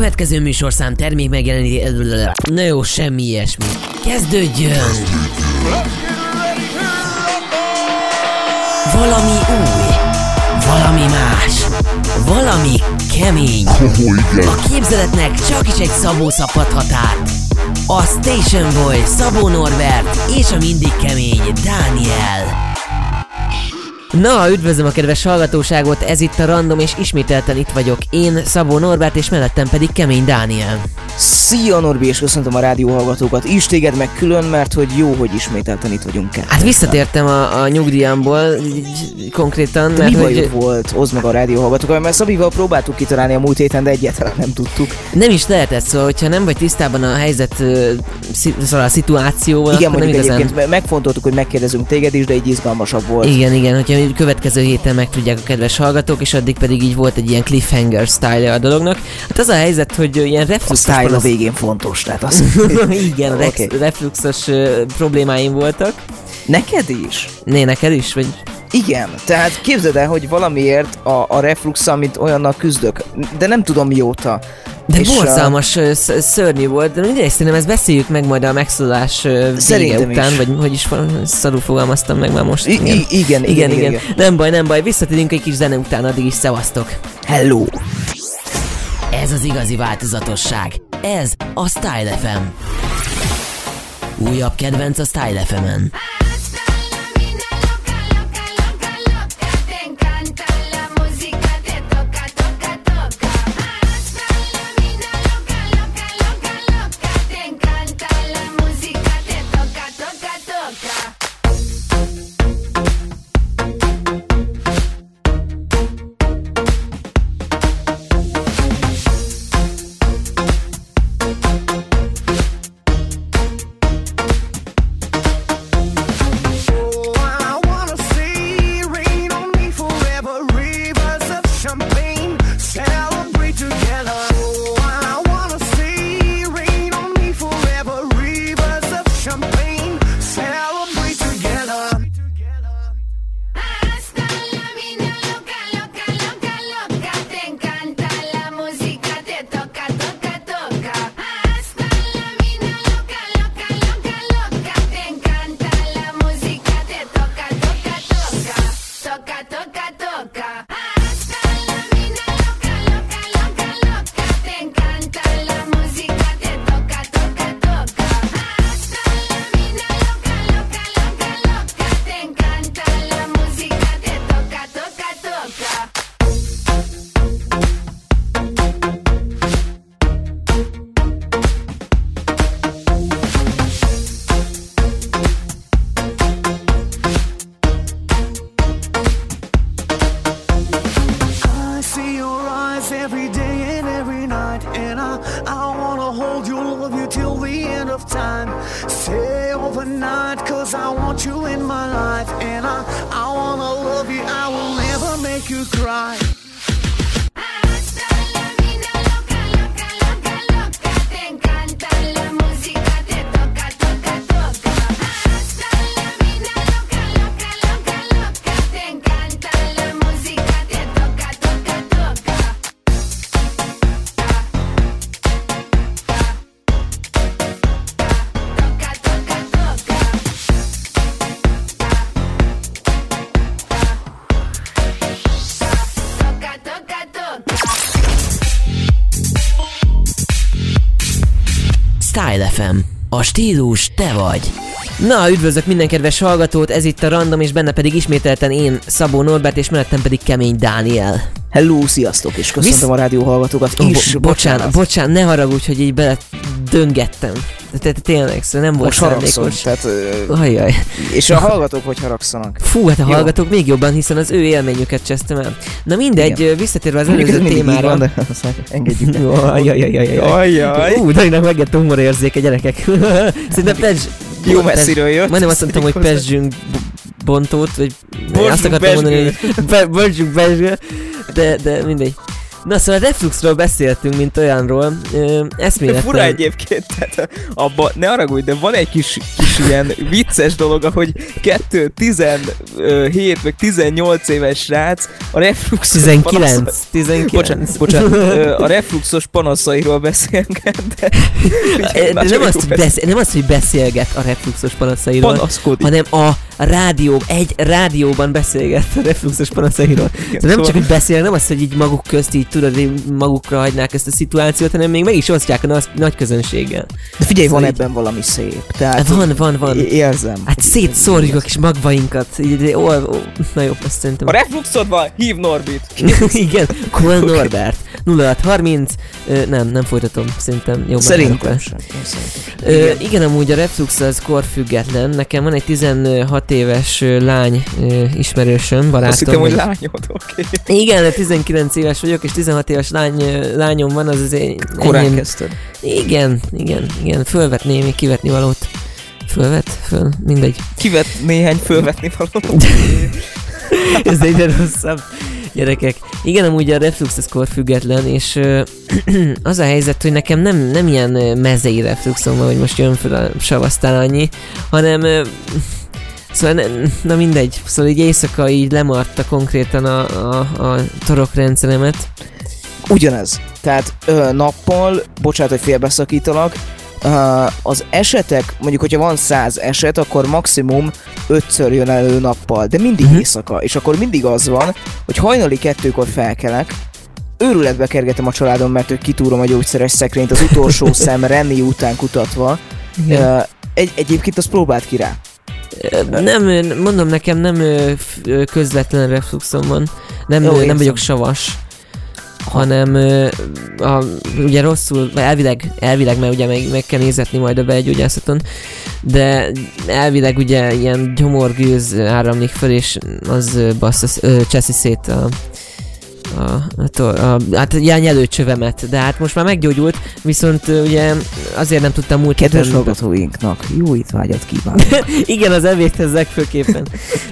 következő műsorszám termék megjeleníti... Na jó, semmi ilyesmi. Kezdődjön! Valami új, valami más, valami kemény. A képzeletnek csak is egy Szabó szabhathat át. A Station Boy, Szabó Norbert és a mindig kemény Dániel. Na, üdvözlöm a kedves hallgatóságot, ez itt a Random, és ismételten itt vagyok. Én, Szabó Norbert, és mellettem pedig Kemény Dániel. Szia Norbi, és köszöntöm a rádióhallgatókat is, téged meg külön, mert hogy jó, hogy ismételten itt vagyunk ketten. Hát visszatértem a, a nyugdíjamból, így konkrétan, De mert mi hogy volt, hozd meg a rádióhallgatókat, mert Szabival próbáltuk kitalálni a múlt héten, de egyáltalán nem tudtuk. nem is lehetett szó, hogyha nem vagy tisztában a helyzet, szóval a szituációval, Igen, akkor nem igazán... megfontoltuk, hogy megkérdezünk téged is, de így izgalmasabb volt. Igen, igen, hogyha a következő héten megtudják a kedves hallgatók, és addig pedig így volt egy ilyen cliffhanger style a dolognak. Hát az a helyzet, hogy ilyen A refluxos style a panasz- végén fontos, tehát az... Igen, Oké. refluxos ö, problémáim voltak. Neked is? Né, neked is? Vagy... Igen, tehát képzeld el, hogy valamiért a, a reflux, amit olyannal küzdök, de nem tudom mióta. De És, borzalmas, sz- szörnyű volt, de mindegy, szerintem ezt beszéljük meg majd a megszólalás ö, vége után, is. vagy hogy is szarul fogalmaztam meg már most. I- i- igen, igen, igen, igen, igen. Nem baj, nem baj, visszatérünk egy kis zene után, addig is szevasztok. Hello! Ez az igazi változatosság. Ez a Style FM. Újabb kedvenc a Style FM-en. Love you till the end of time. Stay overnight, cause I want you in my life, and I, I wanna love you, I will never make you cry. A stílus te vagy. Na, üdvözlök minden kedves hallgatót, ez itt a Random, és benne pedig ismételten én, Szabó Norbert, és mellettem pedig Kemény Dániel. Hello, sziasztok, és köszöntöm Visz- a rádióhallgatókat Ó, is. bo- bocsánat, bocsánat, ne haragudj, hogy így bele döngettem. De te, te tényleg, szóval nem volt Most haragszom, tehát, Ajaj. és a hallgatók hogy haragszanak. Fú, hát a Jó. hallgatók még jobban, hiszen az ő élményüket csesztem el. Na mindegy, Igen. visszatérve az előző témára. van, de engedjük. Jó, Ajajajajaj. Ajjaj. Ú, Daninak megjött a humorérzéke, gyerekek. Szerintem Pezs... Jó messziről jött. Majdnem azt mondtam, hogy Pezsünk bontót, vagy azt akartam mondani, hogy Bezsgő, de, de mindegy. Na szóval a Refluxról beszéltünk, mint olyanról. Ö, eszméletlen. fura egyébként, tehát abba, ne haragudj, de van egy kis ilyen vicces dolog, ahogy 2, 17, meg 18 éves srác a refluxos 19, 19. Bocsánat, bocsánat, a refluxos panaszairól beszélget, de, De nem azt, hogy beszél, nem azt, hogy beszélget a refluxos panaszairól, panaszkodik. hanem a rádió, egy rádióban beszélget a refluxos panaszairól. Igen, De nem szóval- csak, hogy beszél, nem az, hogy így maguk közt így tudod, így magukra hagynák ezt a szituációt, hanem még meg is osztják a nagy, közönséggel. De figyelj, van Szóval így- ebben valami szép. Tehát Hát van, van, van. é- Érzem. Hát szétszórjuk a kis magvainkat. Így, ó, ó, na jó, azt szerintem. Ha refluxod van, hív Norbit. Igen, Cole Norbert. 0630. Ö, nem, nem folytatom. Szerintem jó. Szerintem sem. Én szerintem sem. Ö, Igen. igen, amúgy a reflux az korfüggetlen. Nekem van egy 16 éves ö, lány ö, ismerősöm, barátom. Azt hittem, hogy lányod, oké. Igen, de 19 éves vagyok, és 16 éves lány, ö, lányom van, az azért... Korán enyém- kezdted. Igen, igen, igen. Fölvet némi kivetni valót. Fölvet? Föl? Mindegy. Kivet néhány fölvetni való. Ez egyre rosszabb. Gyerekek. Igen, amúgy a reflux az korfüggetlen, és ö, az a helyzet, hogy nekem nem, nem ilyen mezei refluxom van, hogy most jön fel a sav, aztán annyi, hanem ö, Szóval, ne, na mindegy, szóval így éjszaka így lemarta konkrétan a, a, a torokrendszeremet. Ugyanez. Tehát ö, nappal, bocsánat, hogy félbeszakítalak, az esetek, mondjuk, hogyha van 100 eset, akkor maximum 5-ször jön elő nappal, de mindig Mhm. éjszaka. És akkor mindig az van, hogy hajnali kettőkor felkelek, őrületbe kergetem a családom, mert hogy kitúrom a gyógyszeres szekrényt az utolsó szem Remi után kutatva. Ö, egy, egyébként azt próbált ki rá. Nem, mondom nekem nem közvetlen refluxom van, nem, Jó, nem érzem. vagyok savas, hanem a, ugye rosszul, elvileg, elvileg, mert ugye meg, meg kell nézetni majd a belgyógyászaton, de elvileg ugye ilyen gyomorgőz áramlik fel, és az bassza, cseszi szét a, a, a, a, hát ilyen nyelőcsövemet, de hát most már meggyógyult, viszont ugye azért nem tudtam múlt Kedves héten- hallgatóinknak, jó étvágyat kívánok! igen, az ebédhez legfőképpen.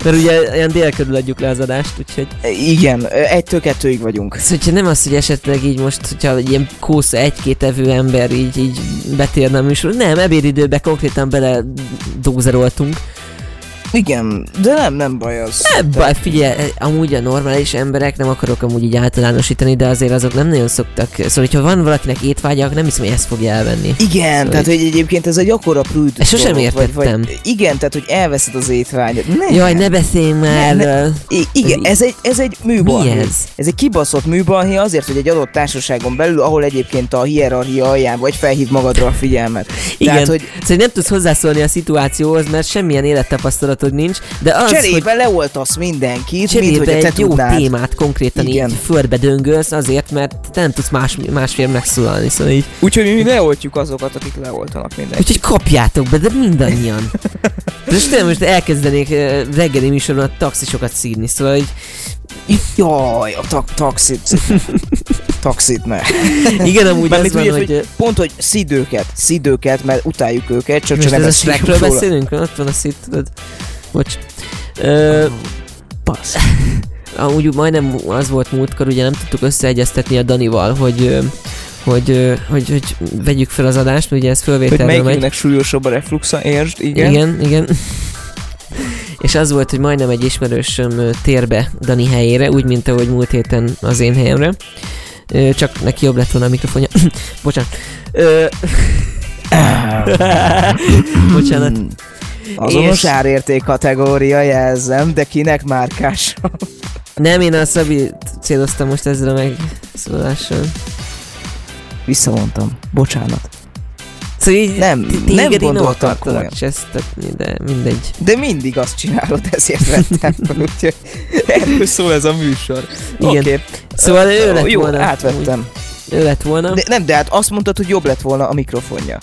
Mert ugye ilyen dél körül adjuk le az adást, úgyhogy... Igen, egytől kettőig vagyunk. Szóval, nem az, hogy esetleg így most, hogyha egy ilyen kósz egy-két evő ember így, így betérne a műsor, nem, ebédidőbe konkrétan bele dózeroltunk. Igen, de nem, nem baj az. Ebben figyelj, amúgy a normális emberek, nem akarok amúgy így általánosítani, de azért azok nem nagyon szoktak. Szóval, hogyha van valakinek étvágya, akkor nem hiszem, hogy ezt fogja elvenni. Igen, Szóval tehát hogy egyébként ez egy akkora prűd Ezt sosem dolog, vagy, értettem. vagy, Igen, tehát hogy elveszed az étvágyat. Nem. Jaj, ne beszélj már! Ne, Ne, igen, ez egy, ez egy műbalhé. Mi ez? Ez egy kibaszott műbalhé azért, hogy egy adott társaságon belül, ahol egyébként a hierarchia alján vagy felhív magadra a figyelmet. Igen, Tehát, hogy szóval nem tudsz hozzászólni a szituációhoz, mert semmilyen élettapasztalatod nincs, de az, hogy cserébe leoltasz mindenkit, mint cserébe hogy te egy jó tudnád. témát konkrétan Igen. így földbe döngölsz azért, mert te nem tudsz más, másfél megszólalni, szóval így. Úgyhogy mi leoltjuk azokat, akik leoltanak mindenkit. Úgyhogy kapjátok be, de mindannyian. De most tényleg most elkezdenék reggeli műsorban a taxisokat szídni, szóval így, Jaj, a ta- taxit. taxit ne. igen, amúgy Mármint az van, hogy, hogy hogy pont, hogy szidőket, szidőket, mert utáljuk őket, csak, csak ez nem a Shrekről beszélünk, ott van a szit, tudod. Bocs. Ö, Passz. amúgy majdnem az volt múltkor, ugye nem tudtuk összeegyeztetni a Danival, hogy hogy, hogy, hogy vegyük fel az adást, ugye ez Hogy fölvételről megy. melyikünknek súlyosabb a refluxa, értsd, igen. Igen, igen. És az volt, hogy majdnem egy ismerősöm térbe Dani helyére, úgy, mint ahogy múlt héten az én helyemre. Csak neki jobb lett volna a mikrofonja. Bocsánat. Bocsánat. Azonos És- árérték kategória jelzem, de kinek márkás? Nem, én a Szabi céloztam most ezzel a megszólással. Visszavontam. Bocsánat. Szóval így Nem, nem gondoltam komolyan. csesztetni, de mindegy. De mindig azt csinálod, ezért vettem fel, úgyhogy erről szól ez a műsor. Igen. Oké. Szóval ő lett Jó, volna. átvettem. Ő lett volna. De, nem, de hát azt mondtad, hogy jobb lett volna a mikrofonja.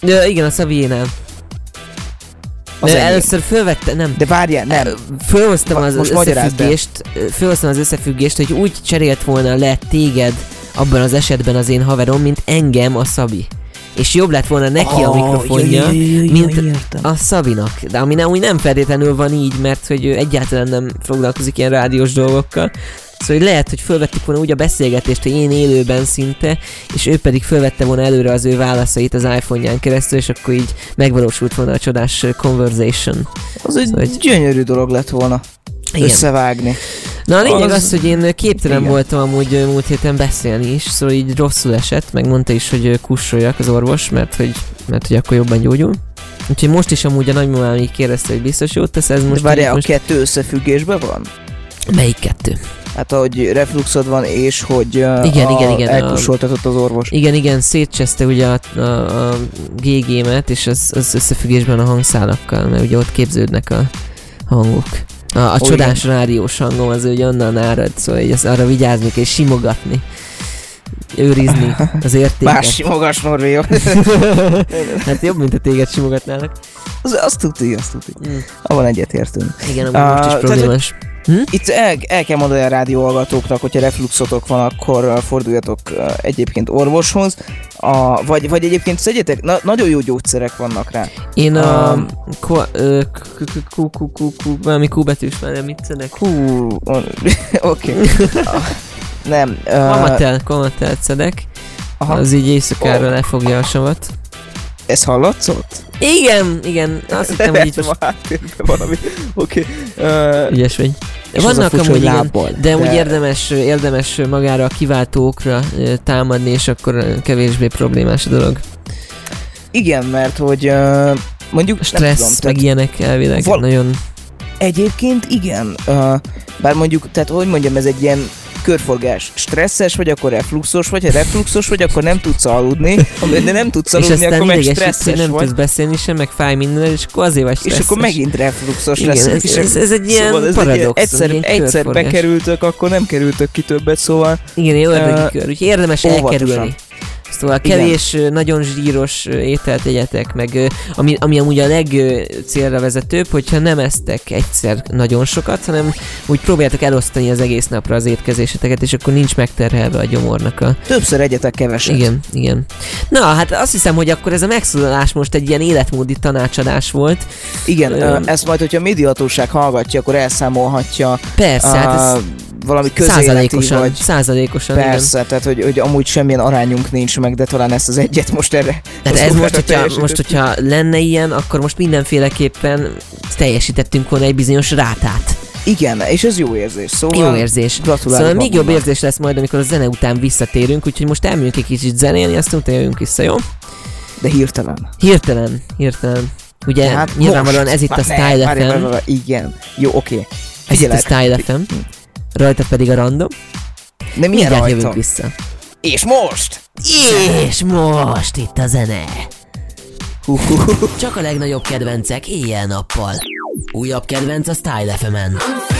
De, igen, a Szabiénál. Az De először fölvette, nem. De várjál, nem. Fölhoztam az most összefüggést, fölhoztam az összefüggést, hogy úgy cserélt volna le téged abban az esetben az én haverom, mint engem a Szabi. És jobb lett volna neki a Oh, mikrofonja, jaj, jaj, jaj, mint értem. a Szabinak. De ami nem, úgy nem feltétlenül van így, mert hogy ő egyáltalán nem foglalkozik ilyen rádiós dolgokkal. Szóval hogy lehet, hogy fölvettük volna úgy a beszélgetést, hogy én élőben szinte, és ő pedig fölvette volna előre az ő válaszait az iPhone-ján keresztül, és akkor így megvalósult volna a csodás conversation. Az egy Szóval, hogy- gyönyörű dolog lett volna Igen. összevágni. Na a lényeg az, Az- hogy én képtelen Igen. voltam amúgy múlt héten beszélni is, szóval így rosszul esett, meg mondta is, hogy kussoljak az orvos, mert hogy, mert hogy akkor jobban gyógyul. Úgyhogy most is amúgy a nagymamám így kérdezte, hogy biztos jót tesz ez Most most. Várjál, a most kettő összefüggésben van? Melyik kettő? Hát, hogy refluxod van, és hogy uh, Igen, a, igen, igen, elkussoltatott az orvos. Igen, igen, szétcseszte ugye a, a, a GG-met, és az, az összefüggésben a hangszálakkal, mert ugye ott képződnek a hangok. A, a Ó, csodás rádiós hangom az ugye onnan árad, szóval így azt arra vigyázni kell, és simogatni. Őrizni az értéket. Más simogas Norvéga. hát jobb, mint a téged simogatnának. az, azt tudni, azt tudni. Mm. Abban egyetértünk. Igen, amúgy Ah, most is tehát, problémás. Itt el, el kell mondani a rádióhallgatóknak, hogyha refluxotok van, akkor uh, forduljatok uh, egyébként orvoshoz, a, vagy, vagy egyébként szedjetek, na, nagyon jó gyógyszerek vannak rá. Én a... Q betűs már szedek? On- oké. Nem. Uh, Kamatel, kamatel szedek. aha, Az így éjszakára Ó. lefogja a savat. ez hallatszott? Igen, igen, azt hittem, hogy itt most a háttérben valami. Oké. Uh, ügyes vagy. és Vannak furcsa, amúgy hogy igen, lábbal, de úgy érdemes, érdemes magára a kiváltókra támadni, és akkor kevésbé problémás a dolog. Igen, mert hogy uh, mondjuk nem Stressz, tudom, meg ilyenek elvileg Val- nagyon... egyébként igen, uh, bár mondjuk, tehát hogy mondjam, ez egy ilyen körforgás. Stresszes vagy, akkor refluxos vagy, ha refluxos vagy, akkor nem tudsz aludni, de nem tudsz És aludni, aztán akkor meg stresszes nem vagy, tudsz beszélni sem, meg fáj minden, és akkor azért vagy és stresszes. akkor megint refluxos Igen, lesz. ez, és ez, ez egy ilyen szóval ez egy paradox. ilyen, egyszer, egy ilyen egyszer bekerültök, akkor nem kerültök ki többet, szóval Igen, jó Ö, ördögi kör, úgyhogy érdemes óvatosan. elkerülni. Szóval Igen. kevés, ö, nagyon zsíros ételt egyetek, meg ami, ami amúgy a legcélra vezetőbb, hogyha nem esztek egyszer nagyon sokat, hanem úgy próbáljátok elosztani az egész napra az étkezéseteket, és akkor nincs megterhelve a gyomornak a... többször egyetek keveset. Igen, igen. Na, hát azt hiszem, hogy akkor ez a megszólalás most egy ilyen életmódi tanácsadás volt. Igen, Ö, ezt majd, hogyha a médiahatóság hallgatja, akkor elszámolhatja Persze, hát á, ez valami közéleti százalékosan, vagy százalékosan, igen. Persze, tehát hogy, hogy amúgy semmilyen arányunk nincs meg, de talán ezt az egyet most erre. Tehát ez most hogyha, most, hogyha lenne ilyen, akkor most mindenféleképpen teljesítettünk volna egy bizonyos rátát. Igen, és ez jó érzés. Szóval Jó érzés. Gratulálok Szóval még jobb érzés lesz majd, amikor a zene után visszatérünk, úgyhogy most elmegyünk egy kicsit zenélni, aztán utána jövünk vissza, jó? De hirtelen. Hirtelen, hirtelen. Ugye hát nyilvánvalóan most. ez itt Már a ne, Style várj, várj, FM, várj, Igen. Jó, oké. ez itt a. Style FM, rajta pedig a random. De milyen Mindjárt rajta? jövünk vissza. És most? És most itt a zene. Csak a legnagyobb kedvencek éjjel-nappal. Újabb kedvenc a Style FM-en. Stamina.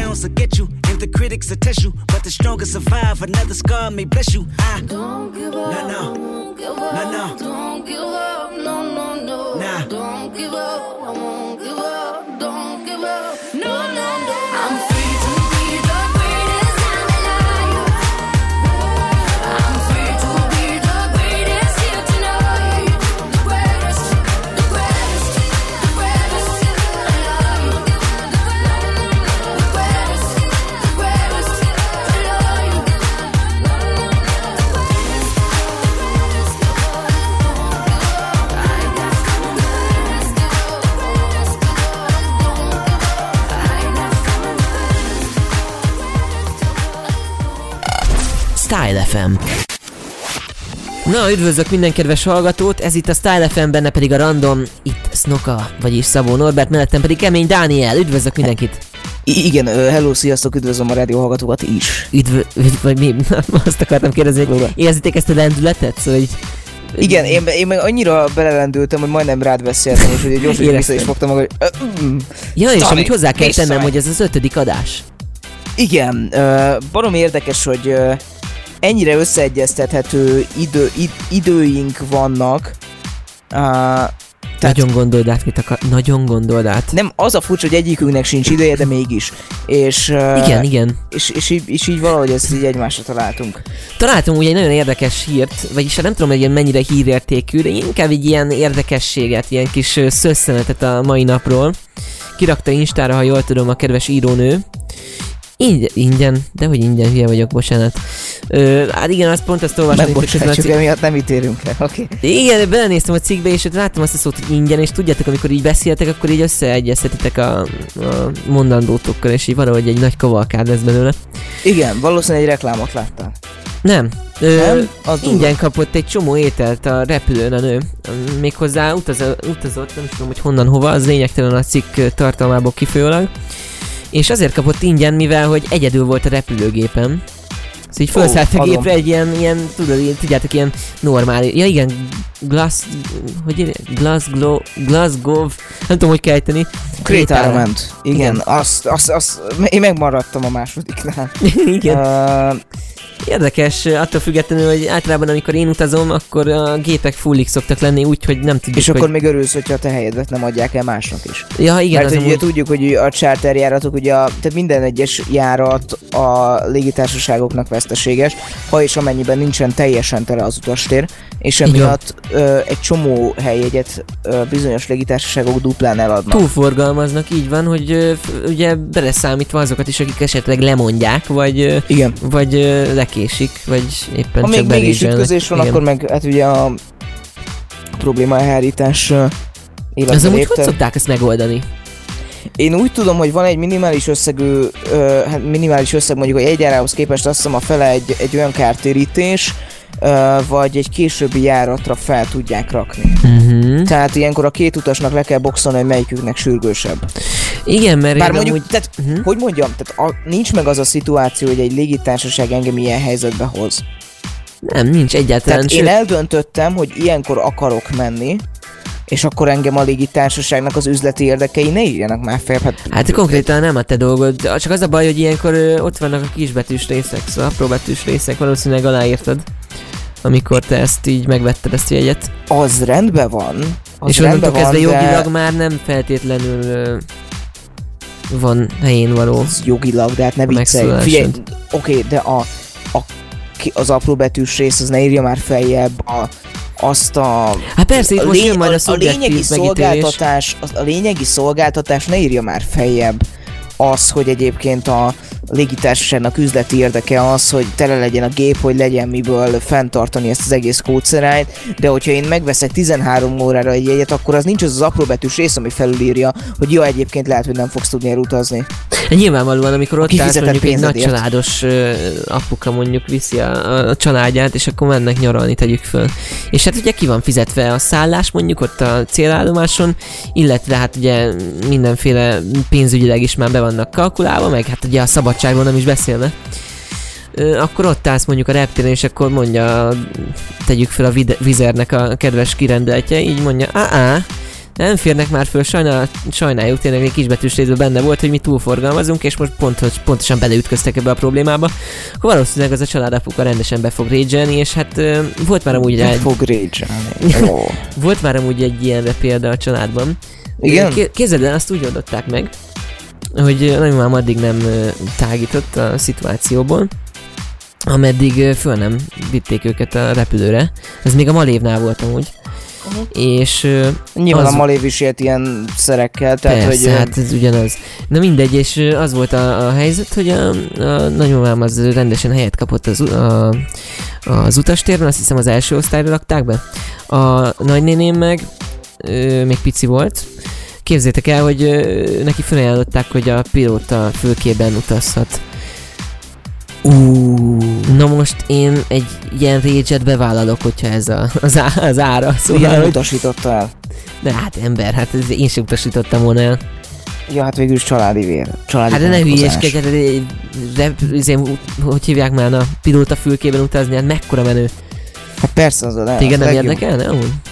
Downs will get you, and the critics will test you. But the strongest survive. Another scar may bless you. I Don't give up. No, no. Won't give up. No, no. Don't give up. No, no, no. Nah. Don't give up. I won't give up. Style FM. Na, üdvözlök minden kedves hallgatót, ez itt a Style FM, benne pedig a Random, itt Snoka, vagyis Szabó Norbert, mellettem pedig Kemény Dániel, üdvözlök mindenkit! I- igen, hello, sziasztok, üdvözlöm a rádió hallgatókat is. Üdv, vagy mi? Azt akartam kérdezni, hogy érzitek ezt a lendületet? Szóval így... Igen, én, én meg annyira belelendültem, hogy majdnem rád beszéltem, és hogy gyorsan vissza is fogtam magam, hogy... mm. Ja, és amit hozzá kell tennem, hogy ez az ötödik adás. Igen, ö, barom érdekes, hogy ö, ennyire összeegyeztethető idő, id, időink vannak. Uh, Tehát- Nagyon gondold át, mit akar... Nagyon gondold át. nem az a furcsa, hogy egyikünknek sincs ideje, de mégis. És, uh, Igen, igen. És, és, így, és így valahogy ezt így egymásra találtunk. Találtunk ugye egy nagyon érdekes hírt, vagyis hát nem tudom, hogy mennyire hírértékű, de inkább egy ilyen érdekességet, ilyen kis szösszenetet a mai napról. Kirakta Instára, ha jól tudom, a kedves írónő. Így, ingyen, de hogy ingyen, hülye vagyok, bocsánat. Ö, hát igen, azt pont azt olvastam, a Megbocsátjuk, cikk- emiatt nem ítélünk le. Oké. Okay. igen, belenéztem a cikkbe, és láttam azt a szót, hogy ingyen, és tudjátok, amikor így beszéltek, akkor így összeegyeztetitek a, a mondandótokkal, és így valahogy egy nagy kavalkád lesz belőle. Igen, valószínűleg egy reklámot láttál. Nem. Ö, Nem? Az ingyen kapott egy csomó ételt a repülőn a nő. Méghozzá utazo- utazott, nem is tudom, hogy honnan hova, az lényegtelen a cikk tartalmából kifolyólag. És azért kapott ingyen, mivel hogy egyedül volt a repülőgépen. Szóval így felszállt a adom. gépre egy ilyen, ilyen, tudod, ilyen, tudjátok, ilyen normál, ja igen, glass, hogy írja? Glasgow, Glasgow, nem tudom, hogy kell ejteni. Krétára. ment. Igen, Igen. azt, azt, azt, én megmaradtam a másodiknál. igen. Uh, Érdekes, attól függetlenül, hogy általában amikor én utazom, akkor a gépek fullik szoktak lenni, úgyhogy nem tudjuk, és hogy... akkor még örülsz, hogyha a te helyedet nem adják el másnak is. Ja, igen, Mert az hogy ugye amúgy... tudjuk, hogy a charter járatok, ugye a, tehát minden egyes járat a légitársaságoknak veszteséges, ha és amennyiben nincsen teljesen tele az utastér, és emiatt ö, egy csomó helyjegyet ö, bizonyos légitársaságok duplán eladnak. túlforgalmaznak, így van, hogy ö, ugye beleszámítva azokat is, akik esetleg lemondják, vagy, ö, Igen. vagy ö, lekésik, vagy éppen Ha csak még mégis ütközés van, Igen. akkor meg hát ugye a probléma elhárítás életbe amúgy hogy szokták ezt megoldani? Én úgy tudom, hogy van egy minimális összegű, ö, hát minimális összeg mondjuk a jegyárához képest azt hiszem a fele egy, egy olyan kártérítés, ö, vagy egy későbbi járatra fel tudják rakni. Uh-huh. Tehát ilyenkor a két utasnak le kell boxolni, hogy melyiküknek sürgősebb. Igen, mert Bár mondjuk, amúgy... tehát, Uh-huh. hogy mondjam, tehát a, nincs meg az a szituáció, hogy egy légitársaság engem ilyen helyzetbe hoz. Nem, nincs egyáltalán. Tehát Sőt, én eldöntöttem, hogy ilyenkor akarok menni, és akkor engem a légitársaságnak az üzleti érdekei ne írjanak már fel. Hát, Hát konkrétan nem a te dolgod, csak az a baj, hogy ilyenkor ö, ott vannak a kisbetűs részek, szóval apróbetűs részek, valószínűleg aláírtad, amikor te ezt így megvetted ezt a jegyet. az rendben van. Az és onnantól kezdve de jogilag már nem feltétlenül ö, van helyén való. az jogilag, de hát ne A viccelj. Figyelj, oké, de a, a, az apróbetűs rész az ne írja már feljebb a, azt a... Hát persze, itt a, most majd a a, a lényegi szolgáltatás, az, a lényegi szolgáltatás ne írja már feljebb az, hogy egyébként a légitársaságnak üzleti érdeke az, hogy tele legyen a gép, hogy legyen miből fenntartani ezt az egész kódszerájt, de hogyha én megveszek 13 órára egy jegyet, akkor az nincs az az apróbetűs rész, ami felülírja, hogy jó, egyébként lehet, hogy nem fogsz tudni elutazni. Nyilvánvalóan, amikor ott állsz mondjuk egy nagy családos ö, apuka mondjuk viszi a, a családját, és akkor mennek nyaralni, tegyük föl. És hát ugye ki van fizetve a szállás mondjuk ott a célállomáson, illetve hát ugye mindenféle pénzügyileg is már be vannak kalkulálva, meg hát ugye a szabadságról nem is beszélve. Akkor ott állsz mondjuk a reptéren, és akkor mondja, tegyük fel a vide- vizernek a kedves kirendeltje, így mondja, á, nem férnek már föl, sajnál, sajnáljuk, tényleg egy kisbetűs részben benne volt, hogy mi túlforgalmazunk, és most pontos, pontosan beleütköztek ebbe a problémába, akkor valószínűleg az a családapuka rendesen be fog régyelni, és hát ö, volt már amúgy Nem egy, fog Ó. volt már amúgy egy ilyenre példa a családban. Igen? Ké- Képzeld el, azt úgy oldották meg, hogy nagymamám addig nem tágított a szituációból, ameddig föl nem vitték őket a repülőre. Ez még a Malévnál volt amúgy. Mhm. És Nyilván Az- a Malév is élt ilyen szerekkel, tehát Persze, hogy... hát ez ugyanaz. Na mindegy, és az volt a, a helyzet, hogy a, a nagymamám az rendesen helyet kapott az, a, az utastérben, azt hiszem az első osztályra rakták be. A nagynéném meg ö, még pici volt. Képzétek el, hogy neki felajánlották, hogy a pilóta fülkében utazhat. Uuuuh. Na most én egy ilyen rage bevállalok, hogyha ez a, az, á, az ára. Szóval, hogy, utasította el. de hát ember, hát ez én sem utasítottam volna el. Ja, hát végül is családi vér. Családi Hát de ne hülyeskedj, hát de, de, izé, hogy hívják már a pilóta fülkében utazni, hát mekkora menő. Hát persze az a Téged nem érdekelne?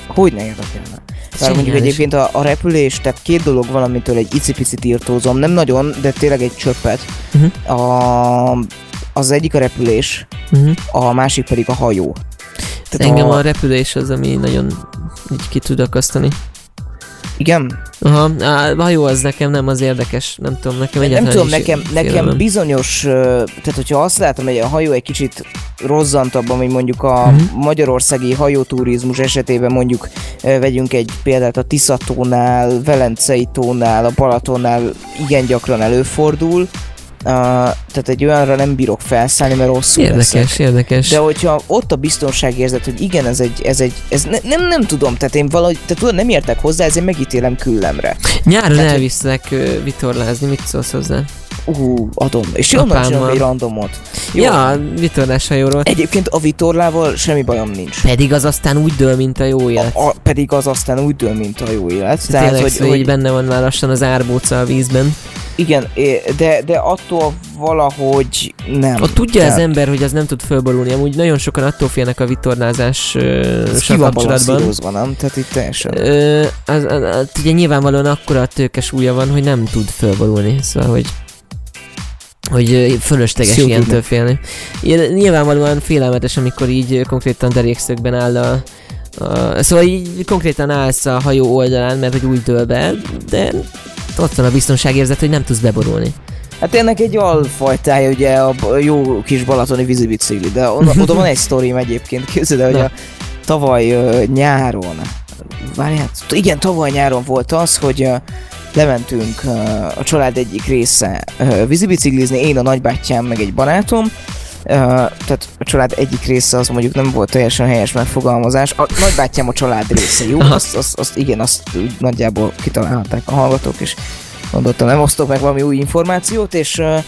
Hogy ne érdekelne? Mert mondjuk egyébként a, a repülés, tehát két dolog valamitől egy icipicit írtózom, nem nagyon, de tényleg egy csöppet. Mhm. A, az egyik a repülés, Uh-huh. a másik pedig a hajó. Tehát Engem a repülés az, ami nagyon így ki tud akasztani. Igen? Aha, á, a hajó az nekem nem az érdekes, nem tudom, nekem Nem egyáltalán tudom, is nekem, nekem félelem. bizonyos, tehát hogyha azt látom, hogy a hajó egy kicsit rozzantabb, ami mondjuk a Mhm. magyarországi hajóturizmus esetében mondjuk vegyünk egy példát a Tiszatónál, Velencei tónál, a Balatonnál igen gyakran előfordul, Uh, tehát egy olyanra nem bírok felszállni, mert rosszul leszek. Érdekes, érdekes. De hogyha ott a biztonságérzet, hogy igen, ez egy, ez egy, ez ne, nem, nem tudom, tehát én valahogy, te tudod, nem értek hozzá, ezért megítélem küllemre. Nyáron Tehát, hogy- elviszlek ö, vitorlázni, mit szólsz hozzá? Ú, adom. És onnan csinálom egy randomot. Jó. Ja, vitorlás hajóról. Egyébként a vitorlával semmi bajom nincs. Pedig az aztán úgy dől, mint a jó élet. A, pedig az aztán úgy dől, mint a jó élet. Tehát, Tényleg, hogy, hogy, hogy benne van már lassan az árbóca a vízben. igen, de, de attól valahogy nem. Ott tudja Tehát az ember, hogy az nem tud fölborulni. Amúgy nagyon sokan attól félnek a vitorlázás ez kapcsolatban. balanszírozva, nem? Tehát itt teljesen. Ö, az, az, az, ugye nyilvánvalóan akkora a tőke súlya van, hogy nem tud fölborulni, szóval, hogy hogy fölösleges Jó ilyentől félni. Ilyen- Nyilvánvalóan félelmetes, amikor így konkrétan derékszögben áll a, a, szóval így konkrétan állsz a hajó oldalán, mert hogy úgy dől be, de ott van a biztonságérzet, hogy nem tudsz beborulni. Hát ennek egy alfajtája ugye a jó kis balatoni vízibicikli, de oda, oda van egy sztorim egyébként, képzeld el, hogy Na. a tavaly ö, nyáron, várjál, igen, tavaly nyáron volt az, hogy ö, lementünk a család egyik része vízibiciklizni, én, a nagybátyám, meg egy barátom, Uh, tehát a család egyik része az mondjuk nem volt teljesen helyes megfogalmazás. A nagybátyám a család része, jó? Azt, azt, azt igen, azt nagyjából kitalálták a hallgatók, és gondoltam, nem osztok meg valami új információt, és uh,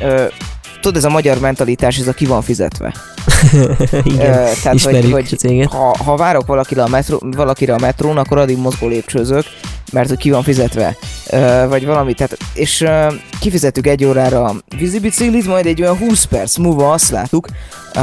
uh, tudod, ez a magyar mentalitás, ez a ki van fizetve. Igen, Ö, tehát, hogy, céget. ha, ha várok valakire a, metró, valakire a metrón, akkor addig mozgó lépcsőzök, mert hogy ki van fizetve, ö, vagy valami, tehát, és ö, kifizettük egy órára a vízibiciklit, majd egy olyan 20 perc múlva azt láttuk, ö,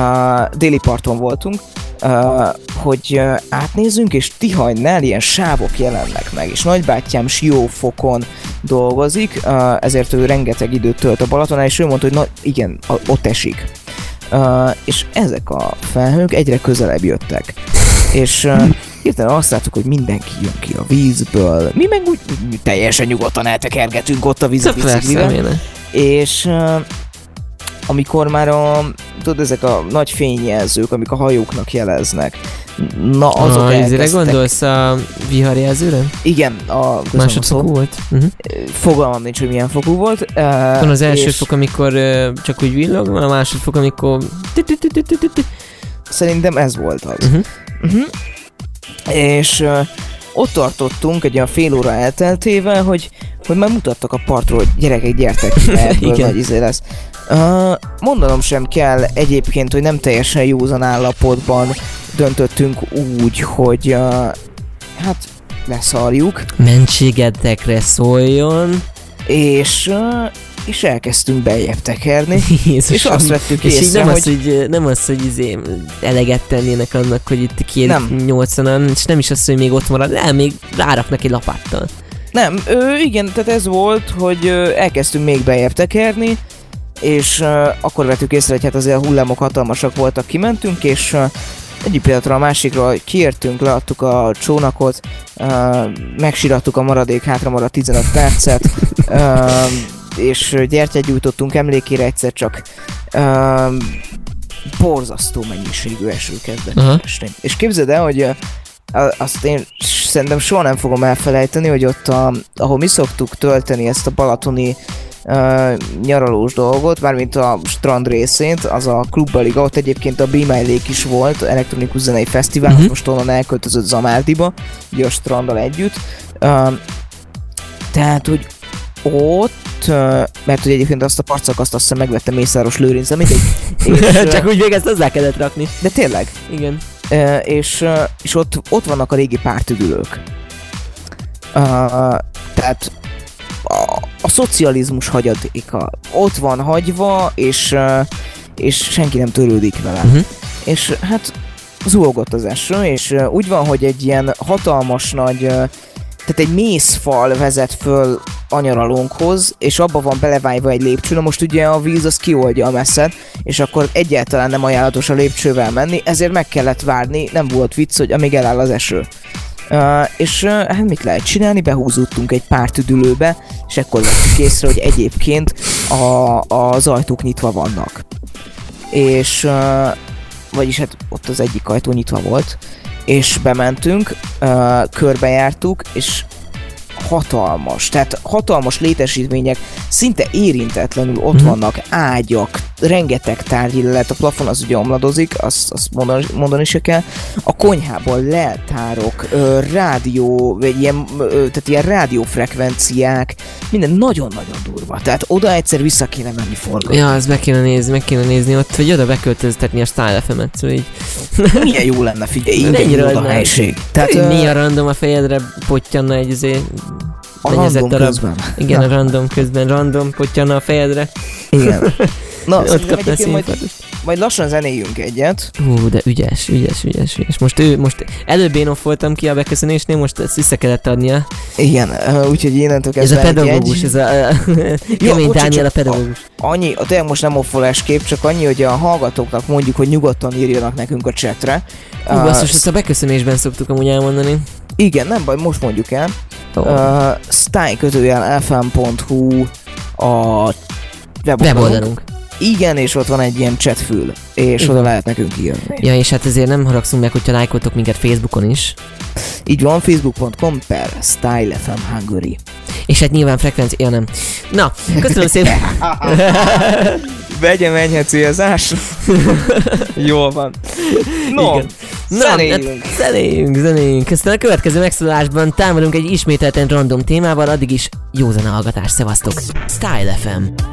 déli parton voltunk, ö, hogy ö, átnézzünk, és Tihanynál ilyen sávok jelennek meg, és nagybátyám Siófokon dolgozik, ö, ezért ő rengeteg időt tölt a Balatonál, és ő mondta, hogy na igen, a, ott esik. Uh, és ezek a felhők egyre közelebb jöttek. És uh, hirtelen azt láttuk, hogy mindenki jön ki a vízből. Mi meg úgy teljesen nyugodtan eltekergetünk ott a vízbiciklivel. És amikor már a, tudod, ezek a nagy fényjelzők, amik a hajóknak jeleznek, na azok ah, elkezdtek. gondolsz a viharjelzőre? Igen, a Másodfokú volt? Uh-huh. Fogalmam nincs, hogy milyen fokú volt. Uh, Van az első és fok, amikor csak úgy villog, a másodfok, amikor... Szerintem ez volt az. Uh-huh. Uh-huh. És uh, ott tartottunk egy olyan fél óra elteltével, hogy, hogy már mutattak a partról, hogy gyerekek, gyertek, ebből nagy izé lesz. Uh, mondanom sem kell egyébként, hogy nem teljesen józan állapotban döntöttünk úgy, hogy uh, hát leszarjuk, Mentségetekre szóljon. és, uh, és elkezdtünk beljebb tekerni, Jézusom. és azt vettük És észre, nem, hogy az, hogy nem az, hogy izé eleget tennének annak, hogy itt két Nem. 80-an, és nem is az, hogy még ott marad, nem, még ráraknak egy lapáttal. Nem, ö, igen, tehát ez volt, hogy ö, elkezdtünk még bejebb tekerni, és ö, akkor vettük észre, hogy hát azért a hullámok hatalmasak voltak, kimentünk, és ö, egyik pillanatra a másikra kiértünk, leadtuk a csónakot, ö, megsirattuk a maradék hátra maradt 15 percet, ö, és gyertyát gyújtottunk emlékére egyszer csak ö, borzasztó mennyiségű eső kezdett esni. És képzeld el, hogy azt én szerintem soha nem fogom elfelejteni, hogy ott, a, ahol mi szoktuk tölteni ezt a balatoni uh, nyaralós dolgot, mármint a strand részét, az a klubba liga, ott egyébként a Be My Lake is volt, elektronikus zenei fesztivál, uh-huh. most onnan elköltözött Zamárdiba, ugye a stranddal együtt. Uh, tehát, hogy ott mert hogy egyébként azt a partszakaszt azt hiszem megvette Mészáros Lőrinc, de mindegy. És, Csak úgy még ezt hozzá kellett rakni. de tényleg, Igen. És, és ott, ott vannak a régi pártüdülők. Ö, tehát a, a szocializmus hagyadéka ott van hagyva, és, és senki nem törődik vele. Uh-huh. És hát zúgott az eső, és úgy van, hogy egy ilyen hatalmas nagy, tehát egy mészfal vezet föl a nyaralónkhoz, és abba van belevájva egy lépcső, na most ugye a víz az kioldja a messzet, és akkor egyáltalán nem ajánlatos a lépcsővel menni, ezért meg kellett várni, nem volt vicc, hogy amíg eláll az eső. Uh, és uh, hát mit lehet csinálni? Behúzódtunk egy pár tüdülőbe, és ekkor vettük észre, hogy egyébként a, az ajtók nyitva vannak. És uh, vagyis hát ott az egyik ajtó nyitva volt, és bementünk, uh, körbejártuk, és hatalmas, tehát hatalmas létesítmények szinte érintetlenül ott Mhm. vannak, ágyak, rengeteg tárgyillet, a plafon az ugye omladozik, azt, azt mondani, mondani se kell, a konyhában leltárok, ö, rádió, vagy ilyen, ö, tehát ilyen rádiófrekvenciák, minden nagyon-nagyon durva, tehát oda egyszer vissza kéne menni forgatni. Ja, ezt meg kéne nézni, meg kéne nézni ott, vagy oda beköltöztetni a Style FM-et, szóval így Milyen jó lenne, figyelj, ingyen oda lenne? helység. Tehát mi a random a fejedre pottyanna egy izé, a random darab. közben. Igen, a random közben random pottyanna a fejedre. Igen. Na, Ott egyébként majd, majd lassan zenéljünk egyet. Hú, de ügyes, ügyes, ügyes, ügyes. Most ő, most előbb én voltam ki a beköszönésnél, most ezt vissza kellett adnia. Igen, úgyhogy innentől Ez a kezdve pedagógus, egy, ez a, a kemény bocsánat, Dániel a pedagógus. annyi, a tényleg most nem offolás kép, csak annyi, hogy a hallgatóknak mondjuk, hogy nyugodtan írjanak nekünk a chatre. Hú, Ö, basszus, ezt a beköszönésben szoktuk amúgy elmondani. igen, nem baj, most mondjuk el. Uh, style kötőjel fm.hu a weboldalunk. Weboldalunk. Igen, és ott van egy ilyen chatfül, és Igen. oda lehet nekünk írni. Ja, és hát ezért nem haragszunk meg, hogyha lájkoltok minket Facebookon is. Így van, facebook.com per Style FM Hungary. És hát nyilván frekvencia, ja nem. Na, köszönöm szépen. Vegye menj célzás. Jól van. No, Igen. Na, zenéljünk. hát zenéljünk, zenéljünk. Aztán a következő megszólalásban támadunk egy ismételten random témával, addig is jó zene hallgatás, szevasztok. Style FM.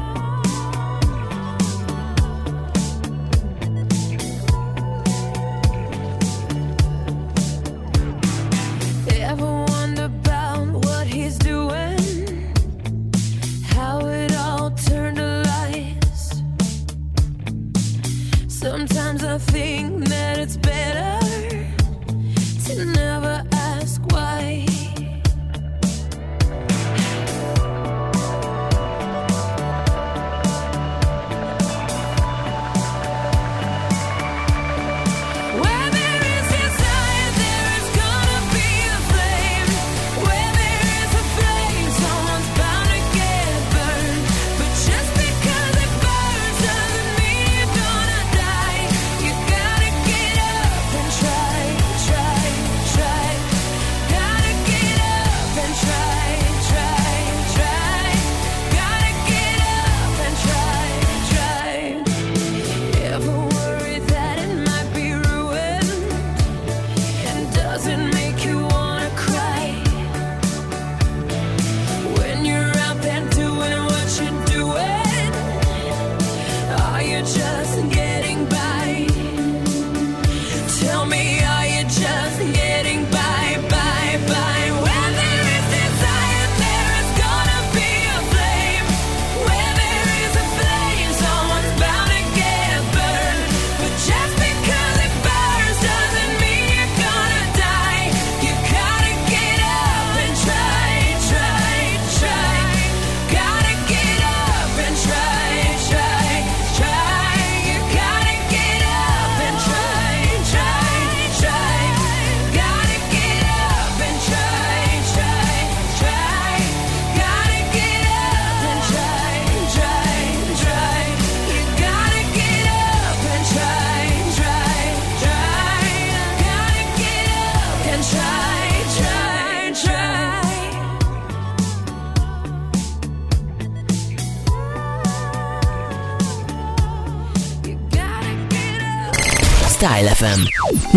FM.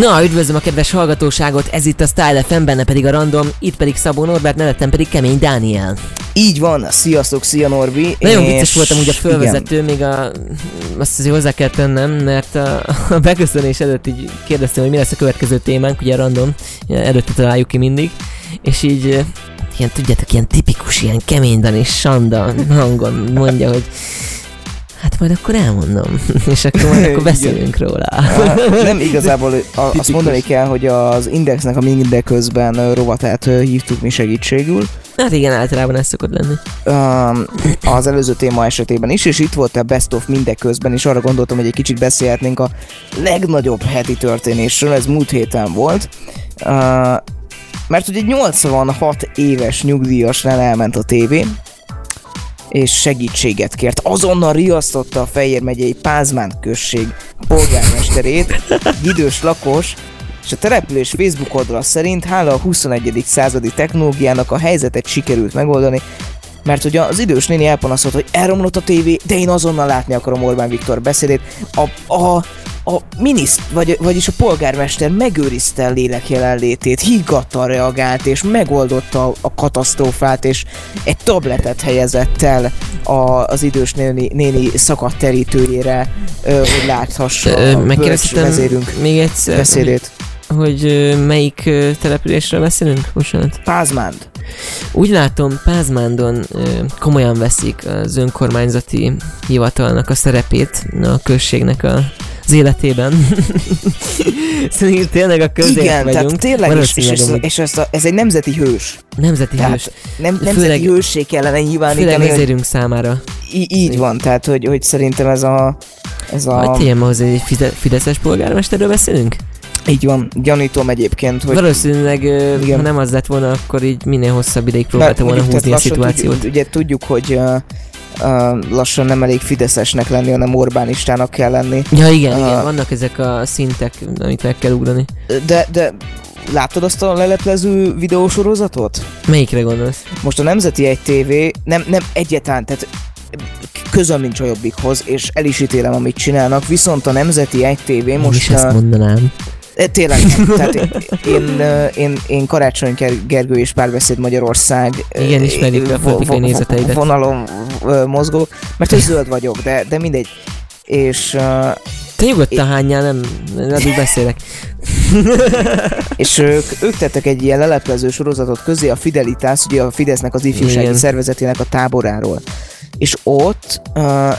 Na, üdvözlöm a kedves hallgatóságot, ez itt a Style FM, benne pedig a Random, itt pedig Szabó Norbert, mellettem pedig Kemény Dániel. Így van, sziasztok, szia Norbi. Nagyon és- vicces voltam ugye a igen. fölvezető, még a, azt azért hozzá kell tennem, mert a, a beköszönés előtt így kérdeztem, hogy mi lesz a következő témánk, ugye random, előtte találjuk ki mindig, és így eh, ilyen, tudjátok, ilyen tipikus, ilyen kemény Dani Sanda hangon mondja, hogy hát majd akkor elmondom, és akkor majd akkor beszélünk róla. Á, Nem, igazából a, azt mondani kell, hogy az Indexnek a mindeközben rovatát hívtuk mi segítségül. Hát igen, általában ez szokott lenni. Um, az előző téma esetében is, és itt volt a Best of mindeközben, és arra gondoltam, hogy egy kicsit beszélhetnénk a legnagyobb heti történésről, ez múlt héten volt. Uh, mert ugye egy 86 éves nyugdíjasnál elment a tévé, és segítséget kért. Azonnal riasztotta a Fejér megyei Pázmán község polgármesterét, idős lakos, és a település Facebook oldala szerint hála a 21. századi technológiának a helyzetet sikerült megoldani, mert ugye az idős néni elpanaszolt, hogy elromlott a tévé, de én azonnal látni akarom Orbán Viktor beszédét. A, a, a miniszt, vagy, vagyis a polgármester megőrizte a lélek jelenlétét, higgadtan reagált, és megoldotta a katasztrófát, és egy tabletet helyezett el a, az idős néni, néni szakadt terítőjére, ö, hogy láthassa Ö, a bölcs vezérünk még egyszer, beszédét. Hogy melyik településről beszélünk? Bocsánat. Pázmánd. Úgy látom, Pázmándon komolyan veszik az önkormányzati hivatalnak a szerepét a községnek a, az életében. Szerintem tényleg a közért Igen, vagyunk. tehát tényleg, és, és, ez, és ez, a, ez egy nemzeti hős. nemzeti hős. Tehát nem, nemzeti Főleg- hőssé kellene Főleg nyilvánítani, hogy vezérünk számára. í- így van, tehát hogy, hogy szerintem ez a... Ez a tegyem hozzá, hogy egy Fide- Fideszes polgármesterről beszélünk? Így van, gyanítom egyébként, hogy... Valószínűleg, Igen. ha nem az lett volna, akkor így minél hosszabb ideig próbálta volna húzni a szituációt. Tudjuk, ugye tudjuk, hogy uh, uh, lassan nem elég fideszesnek lenni, hanem Orbánistának kell lenni. Ja igen, Ah. igen, vannak ezek a szintek, amit meg kell ugrani. De, de láttad azt a leleplező videósorozatot? Melyikre gondolsz? Most a Nemzeti egy TV nem, nem egyetlen, tehát közöm nincs a jobbikhoz, és el is ítélem, amit csinálnak, viszont a Nemzeti egy TV Most most... is ezt uh, mondanám. Tényleg, tehát én, én, én, én Karácsony Ger- Gergő és Párbeszéd Magyarország Igen, ismerjük a politikai nézeteidet. Vonalon ö, mozgok, mert hogy zöld vagyok, de, de mindegy. És, Te nyugodtan hányjál, nem, addig beszélek. és ők, ők tettek egy ilyen leleplező sorozatot közé a Fidelitas, ugye a Fidesznek az ifjúsági Igen. szervezetének a táboráról. És ott uh,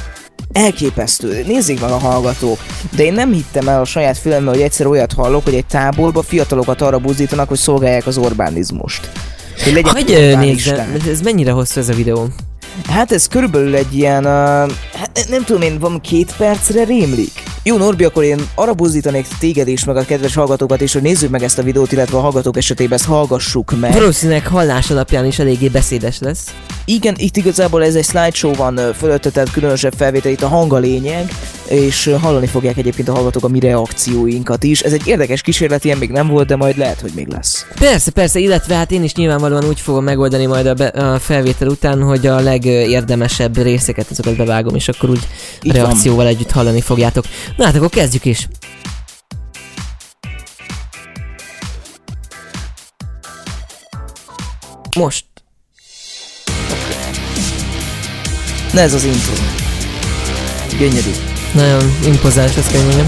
elképesztő, nézzék meg a hallgatók, de én nem hittem el a saját fülemmel, hogy egyszer olyat hallok, hogy egy táborba fiatalokat arra buzdítanak, hogy szolgálják az Orbánizmust. Hogy legyen Hogy nézzem, ez mennyire hosszú ez a videó? Hát ez körülbelül egy ilyen, uh, hát nem tudom én, van két percre rémlik. Jó Norbi, akkor én arra buzdítanék téged is, meg a kedves hallgatókat is, hogy nézzük meg ezt a videót, illetve a hallgatók esetében ezt hallgassuk meg. Valószínűleg hallás alapján is eléggé beszédes lesz. Igen, itt igazából ez egy slideshow van fölötte, tehát különösebb felvétel, itt a hang a lényeg, és hallani fogják egyébként a hallgatók a mi reakcióinkat is. Ez egy érdekes kísérlet, ilyen még nem volt, de majd lehet, hogy még lesz. Persze, persze, illetve hát én is nyilvánvalóan úgy fogom megoldani majd a, be, a felvétel után, hogy a legérdemesebb részeket azokat bevágom, és akkor úgy Így van. reakcióval együtt hallani fogjátok. Na hát akkor kezdjük is. Most. Na ez az intro. Gyönyörű. Nagyon impozáns, azt kell mondjam.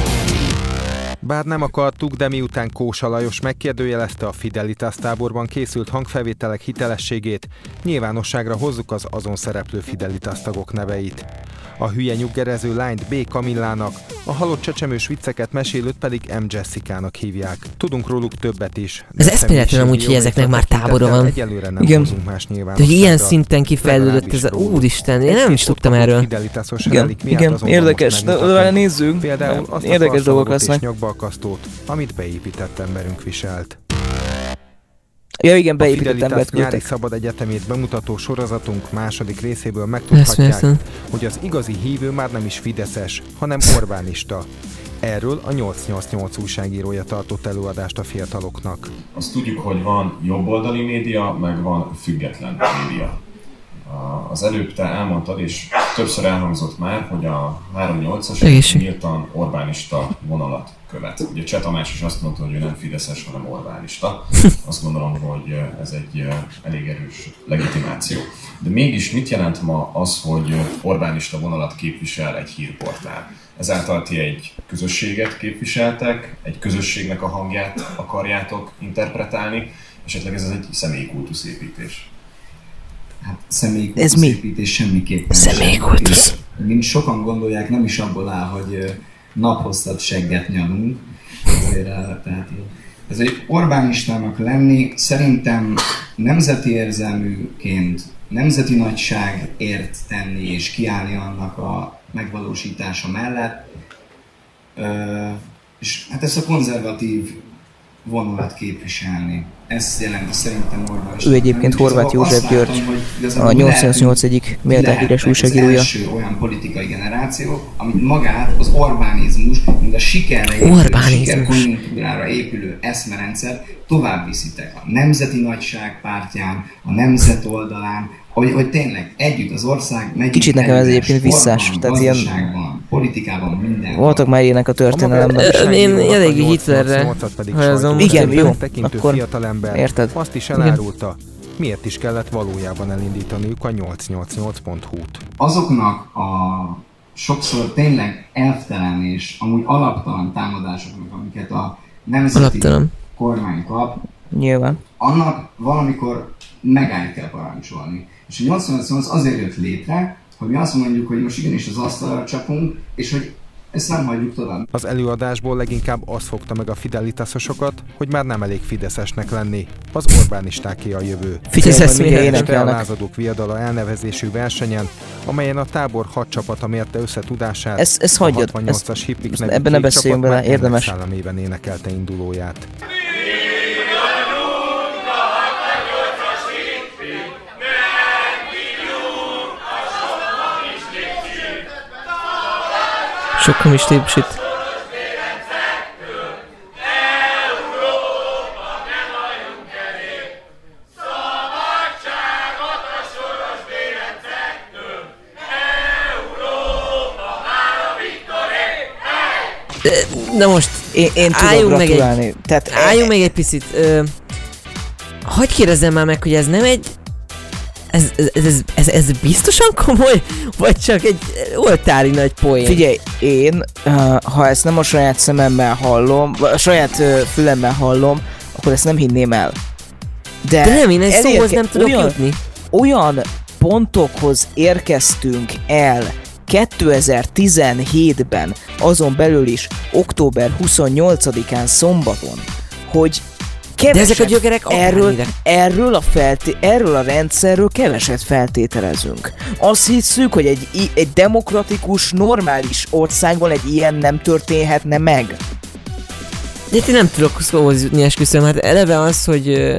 Bár nem akartuk, de miután Kósa Lajos megkérdőjelezte a Fidelitas táborban készült hangfelvételek hitelességét, nyilvánosságra hozzuk az azon szereplő Fidelitas tagok neveit. A hülye nyuggerező lányt B. Kamillának, a halott csecsemős vicceket mesélőt pedig M. Jessica-nak hívják. Tudunk róluk többet is. Ez eszméletlen amúgy, hogy ezeknek már tábora van. Egyelőre nem Igen. hozunk más De hogy ilyen szinten kifejlődött ez Úristen, én nem is tudtam erről. Igen, igen, érdekes, de nézzünk. Például azt Érdekes a dolgok lesznek. nyakbalkasztót, amit beépített emberünk viselt. Ja igen, A beépített embert nyári szabad egyetemét bemutató sorozatunk második részéből megtudhatják, hogy az igazi hívő már nem is fideszes, hanem Orbánista. Erről a 888 újságírója tartott előadást a fiataloknak. Azt tudjuk, hogy van jobboldali média, meg van független média. Az előbb te elmondtad, és többször elhangzott már, hogy a 3-8-as Egészség. nyíltan Orbánista vonalat követ. Ugye Cseh Tamás is azt mondta, hogy ő nem Fideszes, hanem Orbánista. Azt gondolom, hogy ez egy eh, elég erős legitimáció. De mégis mit jelent ma az, hogy Orbánista vonalat képvisel egy hírportál? Ezáltal ti egy közösséget képviseltek, egy közösségnek a hangját akarjátok interpretálni, esetleg ez egy személyi kultuszépítés. Hát személyi Ez mi? kultuszépítés semmiképpen Személyi sem. Mint sokan gondolják, nem is abból áll, hogy naphosszat segget nyalunk. Azért, áll, tehát ö, ez egy Orbánistának lenni szerintem nemzeti érzelműként, nemzeti nagyságért tenni és kiállni annak a megvalósítása mellett. Ö, és hát ezt a konzervatív vonalat képviselni. Ez jelenti szerintem Orbán Ő egyébként Horváth József György, a 88 egyik méltán híres újságírója. Az első olyan politikai generáció, amit magát az Orbánizmus, mint a sikerre épülő, sikerkonjunktúrára épülő eszmerendszer tovább viszitek a nemzeti nagyság pártján, a nemzet oldalán, hogy, hogy tényleg együtt az ország megy. Kicsit nekem ez egyébként visszás, tehát ilyen- politikában, minden. Voltak már ilyenek a történelemben. Ö, én eléggé Hitlerre 88-at pedig hajazom. sajnos Igen, jó, tekintő akkor fiatalember érted. azt is elárulta, miért is kellett valójában elindítaniuk a 888.hu-t. azoknak a sokszor tényleg elvtelen és amúgy alaptalan támadásoknak, amiket a nemzeti Alaptalan. kormány kap, Nyilván. annak valamikor megállt kell parancsolni. És a 88 azért jött létre, hogy mi azt mondjuk, hogy most igenis az asztalra csapunk, és hogy ezt nem hagyjuk tovább. Az előadásból leginkább az fogta meg a fidelitásosokat, hogy már nem elég fideszesnek lenni. Az Orbánistáké a jövő. Ez Este a énekelnek. lázadók viadala elnevezésű versenyen, amelyen a tábor hat csapata mérte össze tudását. Ezt- ezt a hagyjad, 68-as hippik nevű ebben ne beszéljünk bele, érdemes. Szellemében énekelte indulóját. Sokkal is lépsít. Na most, Én, én tudom Álljunk meg egy-. Tehát álljunk meg egy picit. Ö, hogy kérdezzem már meg, hogy ez nem egy... Ez, ez, ez, ez, ez biztosan komoly? Vagy csak egy oltári nagy poén? Figyelj, én, ha ezt nem a saját szememmel hallom, vagy a saját fülemmel hallom, akkor ezt nem hinném el. De, De nem, én egy szóhoz elérke- nem tudok olyan, jutni. olyan pontokhoz érkeztünk el 2017-ben, azon belül is október 28-án szombaton, hogy De keveset, ezek a gyökerek erről, erről, a felté- erről a rendszerről keveset feltételezünk. Azt hiszük, hogy egy, egy demokratikus, normális országban egy ilyen nem történhetne meg. De én nem tudok szóhoz jutni, esküszöm. Hát eleve az, hogy...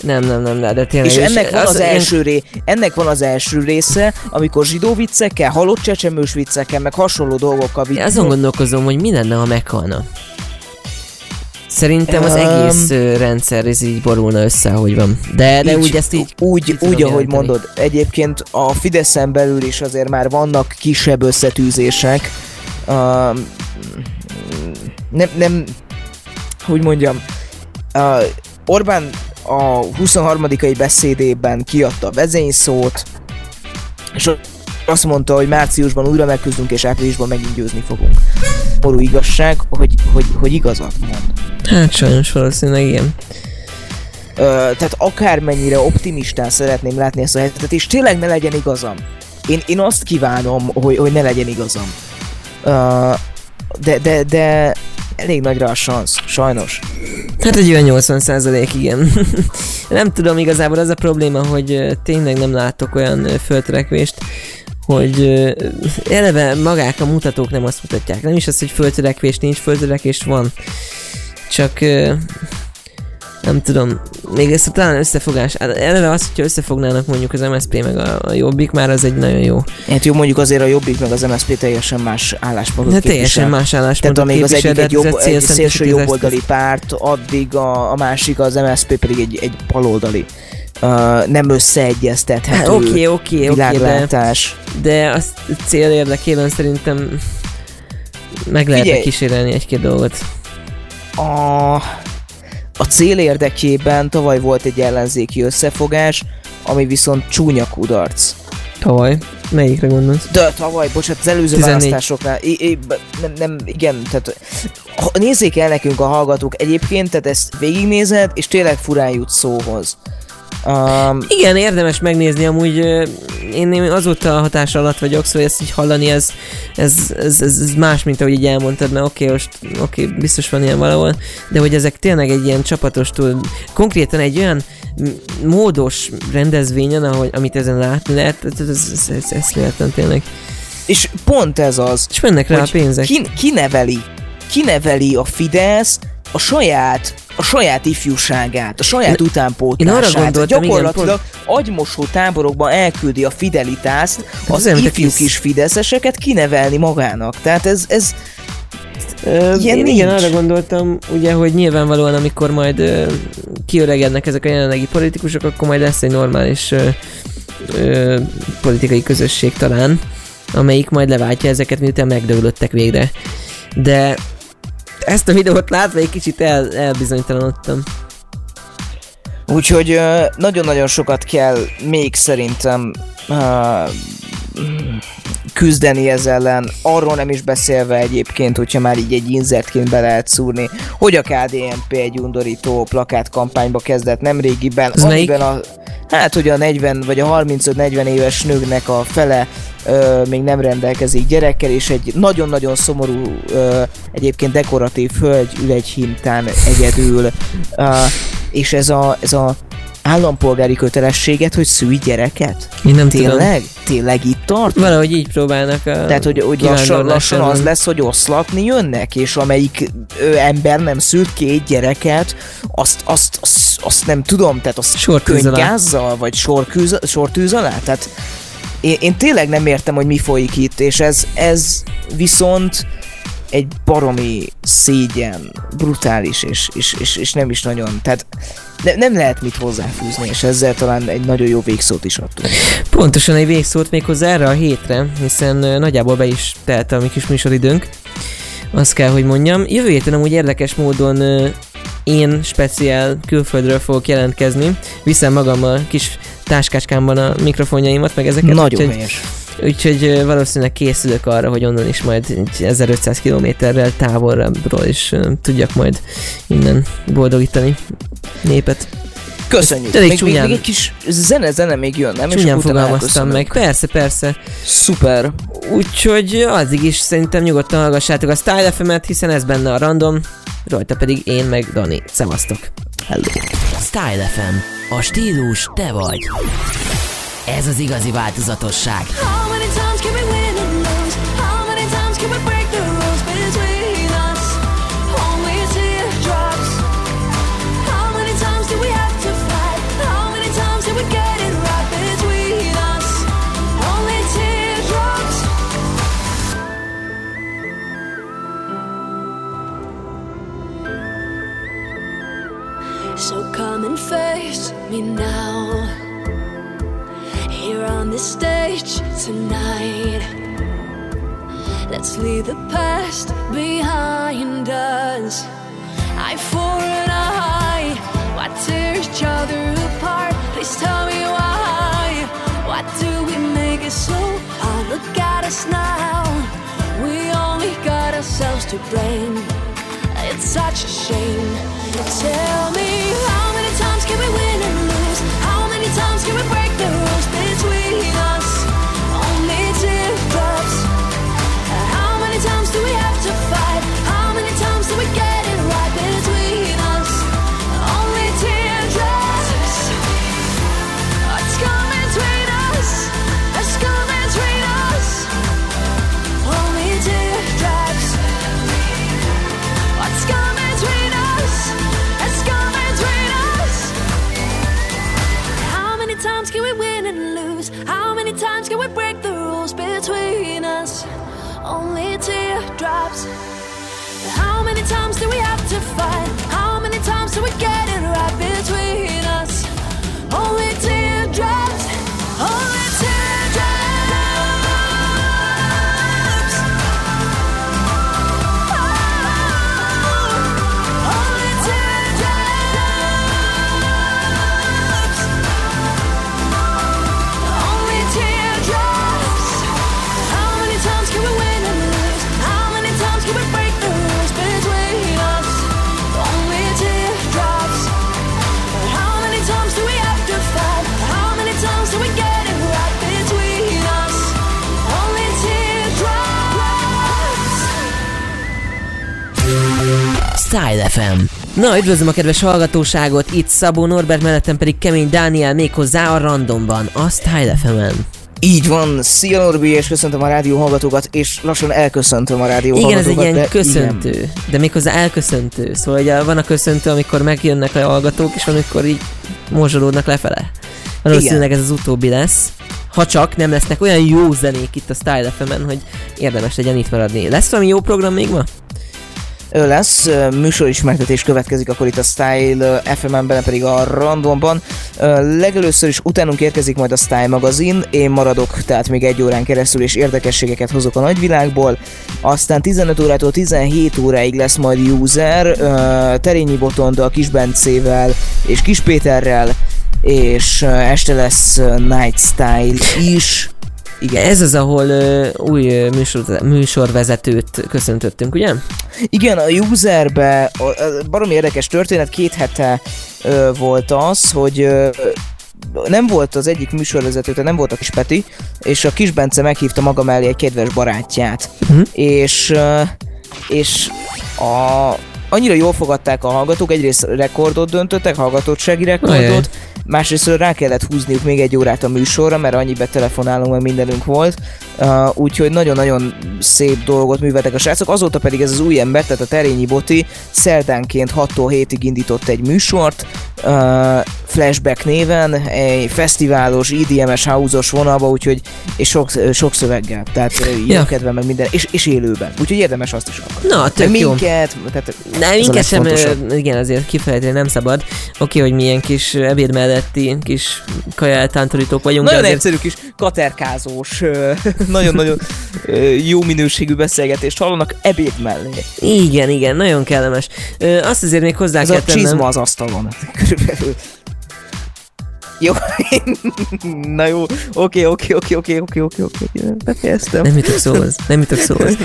Nem, nem, nem, de, de tényleg. És ennek van az, én- első ré, ennek van az első része, amikor zsidó viccekkel, halott csecsemős viccekkel, meg hasonló dolgokkal Én vic- azon gondolkozom, hogy mi lenne, ha meghalna. Szerintem az egész ö, rendszer ez így borulna össze, ahogy van. De, de Így, úgy ezt így... úgy, úgy ahogy jelenteni. mondod. Egyébként a Fideszen belül is azért már vannak kisebb összetűzések. Uh, nem, nem, hogy mondjam, uh, Orbán a 23. beszédében kiadta a vezényszót, és azt mondta, hogy márciusban újra megküzdünk, és áprilisban megint győzni fogunk. Morú igazság, hogy, hogy, hogy igazat mond. Hát sajnos valószínűleg igen. Ö, tehát akármennyire optimistán szeretném látni ezt a helyzetet, és tényleg ne legyen igazam. Én, én azt kívánom, hogy, hogy ne legyen igazam. Ö, de, de, de elég nagyra a szansz, sajnos. Hát egy olyan 80 százalék, igen. nem tudom, igazából az a probléma, hogy tényleg nem látok olyan ö, föltörekvést, hogy eleve magák a mutatók nem azt mutatják. Nem is az, hogy föltörekvés nincs, föltörekvés van. Csak nem tudom, még ezt a talán összefogás, eleve az, hogyha összefognának mondjuk az MSZP meg a, a Jobbik, már az egy nagyon jó. Hát jó, mondjuk azért a Jobbik meg az MSZP teljesen más álláspontot Hát képvisel. teljesen más Tehát álláspontot amíg az egyik egy, jobb, egy szélső jobboldali párt, addig a, a másik az MSZP pedig egy, egy baloldali. Uh, nem összeegyeztethető Hát, Oké, oké, oké, de, világlátás. de azt cél érdekében szerintem meg lehetne Figyelj. kísérelni egy-két dolgot. A, a cél érdekében tavaly volt egy ellenzéki összefogás, ami viszont csúnya kudarc. Tavaly. Melyikre gondolsz? De tavaly, bocsánat, az előző 14. választásoknál, I, I, nem, nem, igen, tehát ha- nézzék el nekünk a hallgatók egyébként, tehát ezt végignézed, és tényleg furán jut szóhoz. Um, Igen, érdemes megnézni, amúgy én, én azóta a hatás alatt vagyok, szóval ezt így hallani, ez, ez, ez, ez, más, mint ahogy így elmondtad, mert oké, most oké, biztos van ilyen valahol, de hogy ezek tényleg egy ilyen csapatos túl, konkrétan egy olyan módos rendezvényen, ahogy, amit ezen látni lehet, ez, ez, ez, ez eszméletlen tényleg. és pont ez az, És mennek rá a pénzek. ki, kineveli, kineveli a Fidesz a saját a saját ifjúságát, a saját Én- utánpótlását. én arra gondoltam, igen, Gyakorlatilag agymosó táborokban elküldi a fidelitást, az olyan, mint a ifjú kis- kis fideszeseket kinevelni magának. Tehát ez, ez Ö, Ilyen én igen, nincs. arra gondoltam, ugye, hogy nyilvánvalóan, amikor majd ö, kiöregednek ezek a jelenlegi politikusok, akkor majd lesz egy normális ö, ö, politikai közösség talán, amelyik majd leváltja ezeket, miután megdőlöttek végre. De ezt a videót látva egy kicsit el, elbizonytalanodtam. Úgyhogy nagyon-nagyon sokat kell még szerintem küzdeni ez ellen. Arról nem is beszélve egyébként, hogyha már így egy inzertként be lehet szúrni, hogy a KDNP egy undorító plakátkampányba kezdett nemrégiben, melyik? amiben a Hát, hogy a 40 vagy a 35-40 éves nőknek a fele ö, még nem rendelkezik gyerekkel, és egy nagyon-nagyon szomorú, ö, egyébként dekoratív hölgy ül egy hintán egyedül, ö, és ez a, ez a állampolgári kötelességet, hogy szülj gyereket? Én nem tudom. Tényleg? Tényleg itt tart? Valahogy így próbálnak a Tehát, hogy, hogy lassan, lassan az lesz, hogy oszlatni jönnek, és amelyik ö, ember nem szült két gyereket, azt, azt, azt, azt nem tudom, tehát azt könygázzal, vagy sorkűz, sortűz alá? Tehát én, én tényleg nem értem, hogy mi folyik itt, és ez, ez viszont egy baromi szégyen, brutális, és, és, és, és nem is nagyon, tehát ne, nem lehet mit hozzáfűzni, és ezzel talán egy nagyon jó végszót is adtunk. Pontosan egy végszót még hozzá erre a hétre, hiszen nagyjából be is telt a mi kis műsoridőnk. Azt kell, hogy mondjam. Jövő héten amúgy érdekes módon én speciál külföldről fogok jelentkezni. Viszem magammal kis táskácskámban a mikrofonjaimat, meg ezeket. Nagyon úgyhogy, helyes. Úgyhogy valószínűleg készülök arra, hogy onnan is majd egy 1500 kilométerrel távolról is tudjak majd innen boldogítani népet. Köszönjük. Elég Még, csúnyán- még egy kis zene, zene még jön, nem? Csúnyán fogalmaztam meg. Persze, persze. Szuper. Úgyhogy addig is szerintem nyugodtan hallgassátok a Style FM-et, hiszen ez benne a random, rajta pedig én meg Dani. Szevasztok! Hello. Style FM. A stílus te vagy. Ez az igazi változatosság. So face me now here on this stage tonight. Let's leave the past behind us. Eye for an eye, why tear each other apart? Please tell me why. Why do we make it so hard? Look at us now. We only got ourselves to blame. It's such a shame. Tell me how many times can we win and lose? How many times can we break Only teardrops. How many times do we have to fight? How many times do we get Style FM. Na, üdvözlöm a kedves hallgatóságot, itt Szabó Norbert, mellettem pedig Kemény Dániel méghozzá a randomban, a Style FM-en. Így van, szia Norbi, és köszöntöm a rádió hallgatókat, és lassan elköszöntöm a rádió Igen, ez egy hallgatókat. ilyen de köszöntő, igen. de méghozzá elköszöntő. Szóval ugye van a köszöntő, amikor megjönnek a hallgatók, és van, amikor így morzsolódnak lefele. Valószínűleg ez az utóbbi lesz. Ha csak nem lesznek olyan jó zenék itt a Style FM-en, hogy érdemes legyen itt maradni. Lesz valami jó program még ma? Lesz, műsorismertetés következik akkor itt a Style FM-en, benne pedig a Randomban. Legelőször is utánunk érkezik majd a Style magazin, én maradok, tehát még egy órán keresztül, és érdekességeket hozok a nagyvilágból. Aztán 15 órától 17 óráig lesz majd user, Terényi Botondal, Kis Bencével és Kis Péterrel, és este lesz Night Style is. Igen. Ez az, ahol uh, új műsor, műsorvezetőt köszöntöttünk, ugye? Igen, a userbe a, a baromi érdekes történet, két hete ö, volt az, hogy ö, nem volt az egyik műsorvezető, tehát nem volt a kis Peti, és a kis Bence meghívta maga mellé egy kedves barátját. Mhm. És, ö, és a, annyira jól fogadták a hallgatók, egyrészt rekordot döntöttek, hallgatottsági rekordot, Ajaj. Másrészt rá kellett húzniuk még egy órát a műsorra, mert annyi betelefonálunk, meg mindenünk volt. Uh, úgyhogy nagyon-nagyon szép dolgot műveltek a srácok. Azóta pedig ez az új ember, tehát a Terényi Boti szerdánként 6-tól 7-ig indított egy műsort, uh, Flashback néven, egy fesztiválos, IDM-es, house vonalba, úgyhogy és sok, sok szöveggel, tehát uh, jó Ja. kedve meg minden, és, és élőben. Úgyhogy érdemes azt is hallgatni. Na, tök Meg jó. minket, tehát Nem, minket sem, igen, azért kifejteni nem szabad. Oké, hogy milyen kis ebéd melletti kis kaja eltántorítók vagyunk, Nagyon azért egyszerű kis katerkázós, nagyon-nagyon jó minőségű beszélgetést hallanak ebéd mellé. igen, igen, nagyon kellemes. Azt azért még hozzá Ez kell a tennem. csizma az asztalon. Körülbelül. Jó, na jó, oké, oké, oké, oké, oké, oké, oké, befejeztem. Nem jutok szóhoz, nem jutok szóhoz.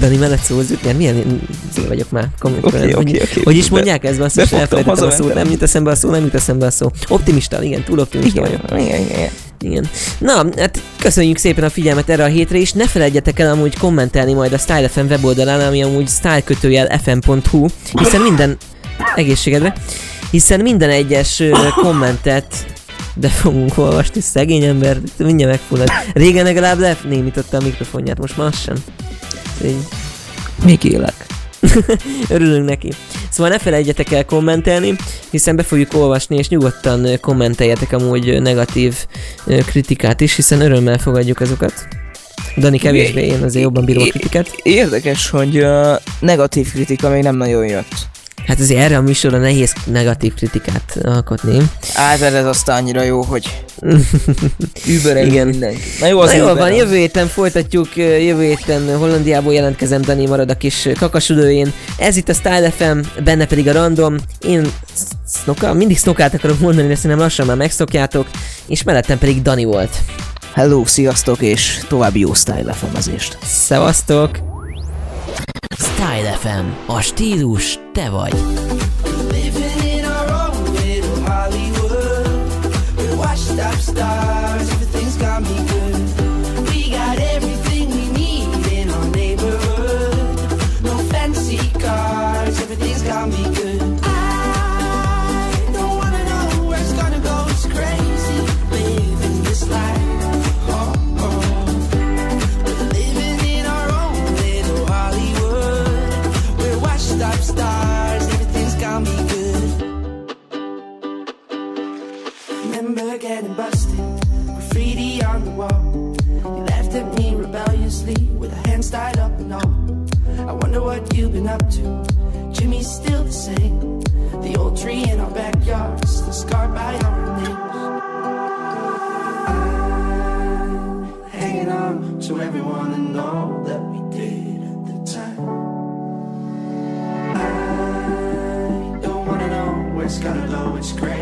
Dani mellett szóhoz hát milyen zé vagyok már. Kom- Oké, hogy, oké, oké. hogy is mondják ez, basszus, Befogtam, elfelejtettem a szót, nem jut eszembe a szó, nem jut eszembe a szó. Optimista, igen, túl optimista vagyok. Igen, igen, igen. Igen. Na, hát köszönjük szépen a figyelmet erre a hétre, és ne felejtjetek el amúgy kommentelni majd a Style FM weboldalán, ami amúgy stylekötőjel.fm.hu, hiszen minden egészségedre, hiszen minden egyes kommentet de fogunk olvasni, szegény ember, mindjárt megfullad. Régen legalább lenémította a mikrofonját, most már az sem. Így Még élek. Örülünk neki. Szóval ne felejtjetek el kommentelni, hiszen be fogjuk olvasni, és nyugodtan kommenteljetek amúgy negatív kritikát is, hiszen örömmel fogadjuk azokat. Dani kevésbé, én azért jobban bírok a kritikát. Érdekes, hogy uh, negatív kritika még nem nagyon jött. Hát azért erre a műsorra nehéz negatív kritikát alkotni. Át ez aztán annyira jó, hogy Uber Igen. mindenki. Na jó, az Na jól van, jövő héten folytatjuk, jövő héten Hollandiából jelentkezem, Dani marad a kis kakasülőjén. Ez itt a Style FM, benne pedig a Random. Én snoka, mindig snokát akarok mondani, de szerintem lassan már megszokjátok, és mellettem pedig Dani volt. Hello, sziasztok, és további jó style lefemezést. Szevasztok! Style FM. A stílus te vagy. Living in our own little Hollywood. We're washed up stars, hands tied up and all. I wonder what you've been up to. Jimmy's still the same. The old tree in our backyard, still scarred by our names. I'm hanging on to everyone and all that we did at the time. I don't wanna know where it's gonna go. It's crazy